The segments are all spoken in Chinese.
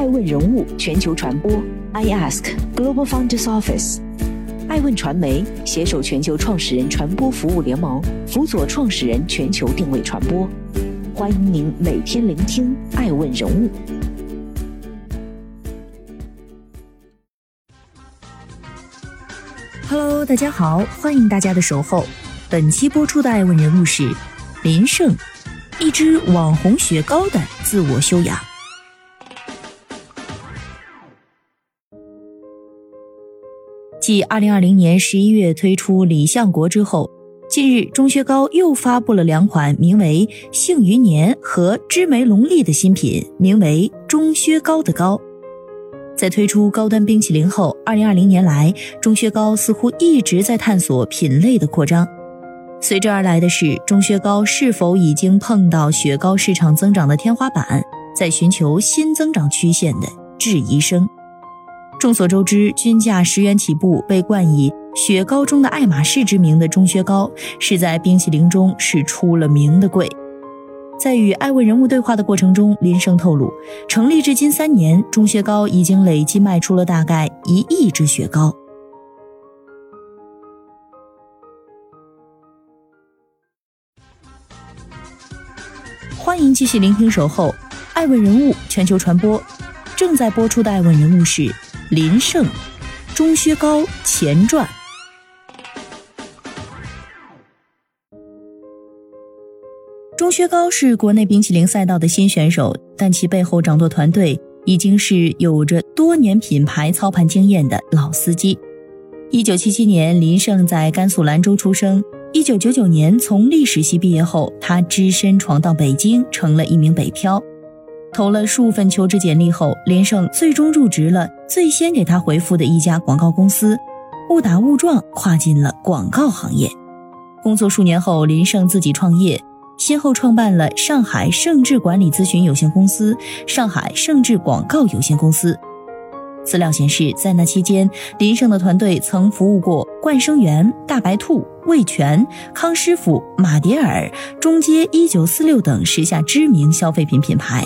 爱问人物全球传播，I Ask Global Founders Office，爱问传媒携手全球创始人传播服务联盟，辅佐创始人全球定位传播。欢迎您每天聆听爱问人物。Hello，大家好，欢迎大家的守候。本期播出的爱问人物是林胜，一支网红雪糕的自我修养。继二零二零年十一月推出李相国之后，近日钟薛高又发布了两款名为“幸余年”和“芝梅龙利”的新品，名为“钟薛高”的高。在推出高端冰淇淋后，二零二零年来，钟薛高似乎一直在探索品类的扩张。随之而来的是，钟薛高是否已经碰到雪糕市场增长的天花板，在寻求新增长曲线的质疑声。众所周知，均价十元起步，被冠以“雪糕中的爱马仕”之名的钟薛高，是在冰淇淋中是出了名的贵。在与爱问人物对话的过程中，林胜透露，成立至今三年，钟薛高已经累计卖出了大概一亿只雪糕。欢迎继续聆听《守候爱问人物全球传播》，正在播出的爱问人物是。林胜，钟薛高前传。钟薛高是国内冰淇淋赛道的新选手，但其背后掌舵团队已经是有着多年品牌操盘经验的老司机。一九七七年，林胜在甘肃兰州出生。一九九九年从历史系毕业后，他只身闯到北京，成了一名北漂。投了数份求职简历后，林胜最终入职了最先给他回复的一家广告公司，误打误撞跨进了广告行业。工作数年后，林胜自己创业，先后创办了上海盛智管理咨询有限公司、上海盛智广告有限公司。资料显示，在那期间，林胜的团队曾服务过冠生园、大白兔、味全、康师傅、马迭尔、中街一九四六等时下知名消费品品牌。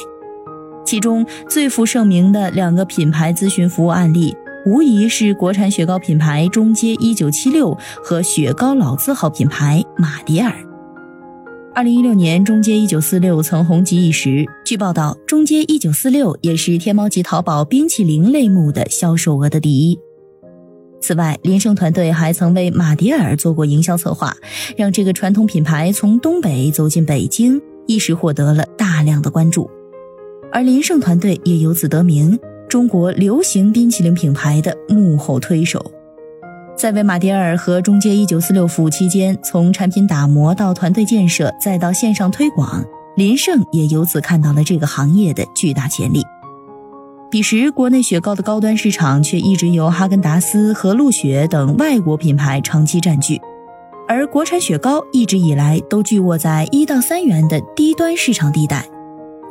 其中最负盛名的两个品牌咨询服务案例，无疑是国产雪糕品牌中街一九七六和雪糕老字号品牌马迭尔。二零一六年，中街一九四六曾红极一时。据报道，中街一九四六也是天猫及淘宝冰淇淋类目的销售额的第一。此外，林胜团队还曾为马迭尔做过营销策划，让这个传统品牌从东北走进北京，一时获得了大量的关注。而林胜团队也由此得名“中国流行冰淇淋品牌的幕后推手”。在为马迭尔和中街一九四六服务期间，从产品打磨到团队建设，再到线上推广，林胜也由此看到了这个行业的巨大潜力。彼时，国内雪糕的高端市场却一直由哈根达斯和陆雪等外国品牌长期占据，而国产雪糕一直以来都聚卧在一到三元的低端市场地带。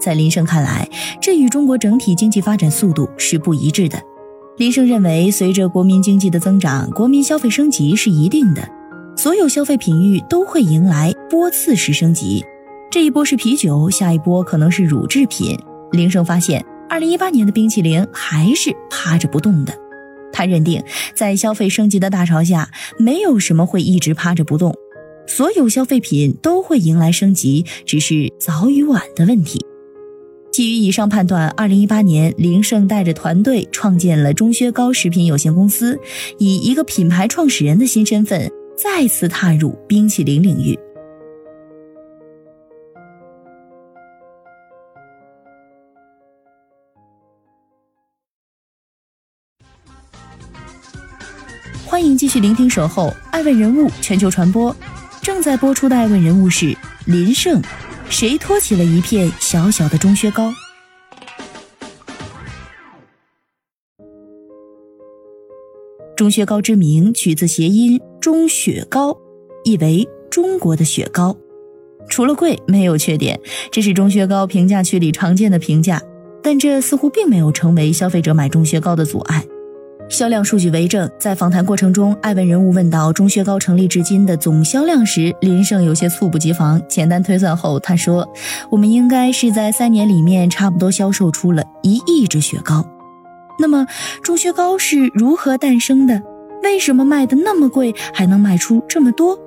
在林胜看来，这与中国整体经济发展速度是不一致的。林胜认为，随着国民经济的增长，国民消费升级是一定的，所有消费品域都会迎来波次式升级。这一波是啤酒，下一波可能是乳制品。林胜发现，二零一八年的冰淇淋还是趴着不动的。他认定，在消费升级的大潮下，没有什么会一直趴着不动，所有消费品都会迎来升级，只是早与晚的问题。基于以上判断，二零一八年，林胜带着团队创建了中薛高食品有限公司，以一个品牌创始人的新身份再次踏入冰淇淋领域。欢迎继续聆听《守候爱问人物全球传播》，正在播出的爱问人物是林胜。谁托起了一片小小的钟薛高？钟薛高之名取自谐音“钟雪糕”，意为中国的雪糕。除了贵，没有缺点，这是钟薛高评价区里常见的评价。但这似乎并没有成为消费者买钟薛高的阻碍。销量数据为证。在访谈过程中，艾问人物问到钟薛高成立至今的总销量时，林胜有些猝不及防。简单推算后，他说：“我们应该是在三年里面差不多销售出了一亿支雪糕。”那么，钟薛高是如何诞生的？为什么卖的那么贵，还能卖出这么多？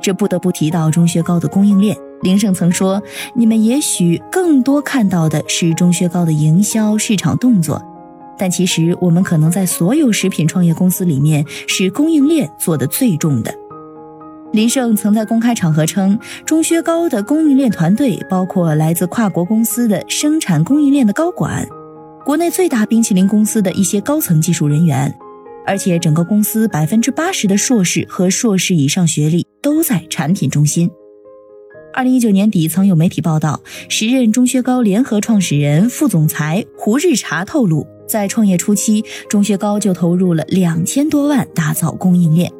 这不得不提到钟薛高的供应链。林胜曾说：“你们也许更多看到的是钟薛高的营销市场动作。”但其实，我们可能在所有食品创业公司里面，是供应链做的最重的。林胜曾在公开场合称，钟薛高的供应链团队包括来自跨国公司的生产供应链的高管，国内最大冰淇淋公司的一些高层技术人员，而且整个公司百分之八十的硕士和硕士以上学历都在产品中心。二零一九年底，曾有媒体报道，时任钟薛高联合创始人、副总裁胡日茶透露。在创业初期，钟薛高就投入了两千多万打造供应链。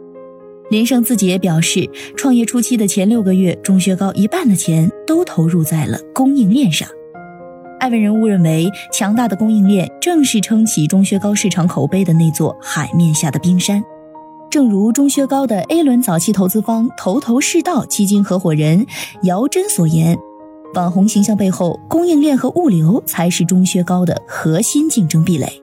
林胜自己也表示，创业初期的前六个月，钟薛高一半的钱都投入在了供应链上。艾文人物认为，强大的供应链正是撑起钟薛高市场口碑的那座海面下的冰山。正如钟薛高的 A 轮早期投资方头头是道基金合伙人姚真所言。网红形象背后，供应链和物流才是钟薛高的核心竞争壁垒。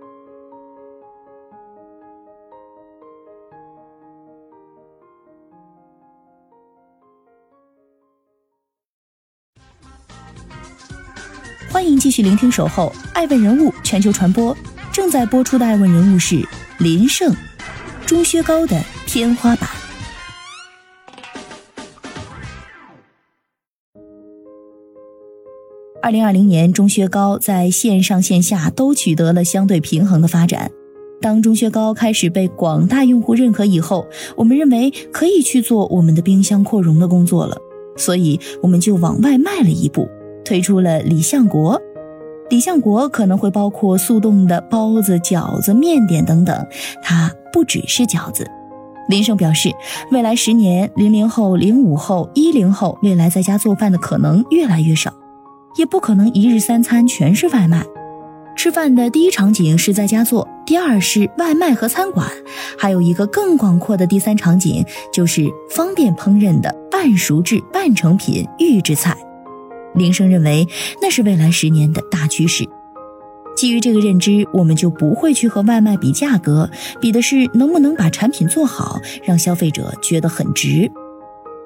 欢迎继续聆听《守候爱问人物全球传播》，正在播出的爱问人物是林胜，钟薛高的天花板。二零二零年，钟薛高在线上线下都取得了相对平衡的发展。当钟薛高开始被广大用户认可以后，我们认为可以去做我们的冰箱扩容的工作了，所以我们就往外迈了一步，推出了李相国。李相国可能会包括速冻的包子、饺子、面点等等，它不只是饺子。林胜表示，未来十年，零零后、零五后、一零后未来在家做饭的可能越来越少。也不可能一日三餐全是外卖，吃饭的第一场景是在家做，第二是外卖和餐馆，还有一个更广阔的第三场景，就是方便烹饪的半熟制、半成品预制菜。林生认为，那是未来十年的大趋势。基于这个认知，我们就不会去和外卖比价格，比的是能不能把产品做好，让消费者觉得很值。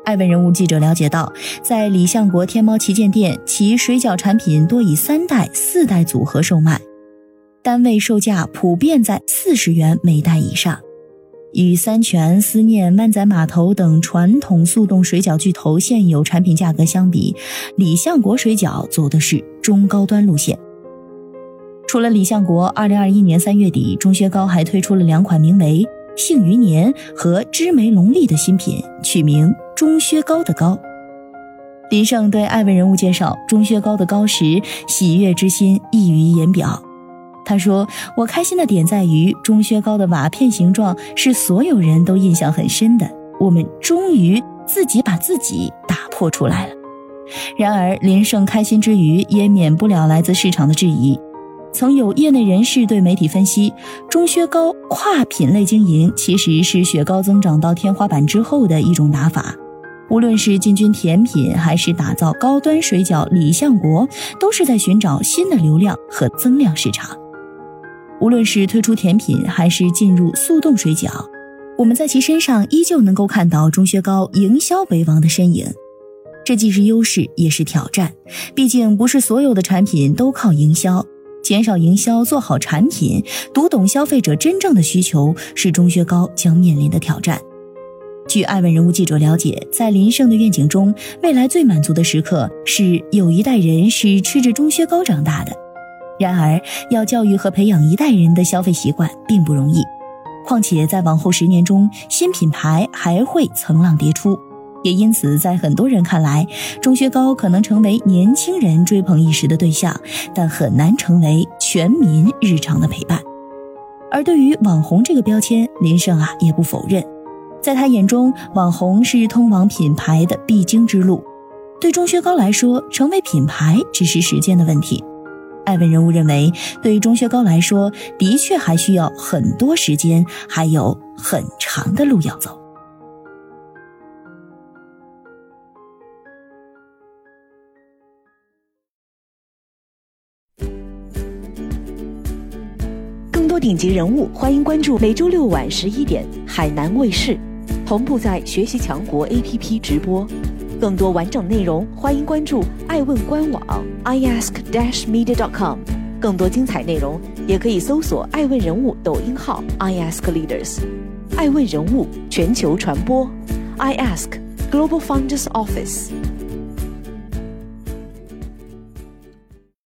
爱问人物记者了解到，在李相国天猫旗舰店，其水饺产品多以三袋、四袋组合售卖，单位售价普遍在四十元每袋以上。与三全、思念、湾仔码头等传统速冻水饺巨头现有产品价格相比，李相国水饺走的是中高端路线。除了李相国，二零二一年三月底，钟薛高还推出了两款名为“幸余年”和“知梅龙利”的新品，取名。钟薛高的高，林胜对爱问人物介绍钟薛高的高时，喜悦之心溢于言表。他说：“我开心的点在于，钟薛高的瓦片形状是所有人都印象很深的。我们终于自己把自己打破出来了。”然而，林胜开心之余，也免不了来自市场的质疑。曾有业内人士对媒体分析，钟薛高跨品类经营其实是雪糕增长到天花板之后的一种打法。无论是进军甜品，还是打造高端水饺，李相国都是在寻找新的流量和增量市场。无论是推出甜品，还是进入速冻水饺，我们在其身上依旧能够看到钟薛高营销为王的身影。这既是优势，也是挑战。毕竟不是所有的产品都靠营销，减少营销，做好产品，读懂消费者真正的需求，是钟薛高将面临的挑战。据爱问人物记者了解，在林胜的愿景中，未来最满足的时刻是有一代人是吃着钟薛高长大的。然而，要教育和培养一代人的消费习惯并不容易。况且，在往后十年中，新品牌还会层浪迭出，也因此，在很多人看来，钟薛高可能成为年轻人追捧一时的对象，但很难成为全民日常的陪伴。而对于网红这个标签，林胜啊也不否认。在他眼中，网红是通往品牌的必经之路。对钟薛高来说，成为品牌只是时间的问题。艾问人物认为，对于钟薛高来说，的确还需要很多时间，还有很长的路要走。更多顶级人物，欢迎关注每周六晚十一点海南卫视，同步在学习强国 APP 直播。更多完整内容，欢迎关注爱问官网 iask-media.com。更多精彩内容，也可以搜索爱问人物抖音号 iaskleaders。爱问人物全球传播，iAsk Global Founders Office。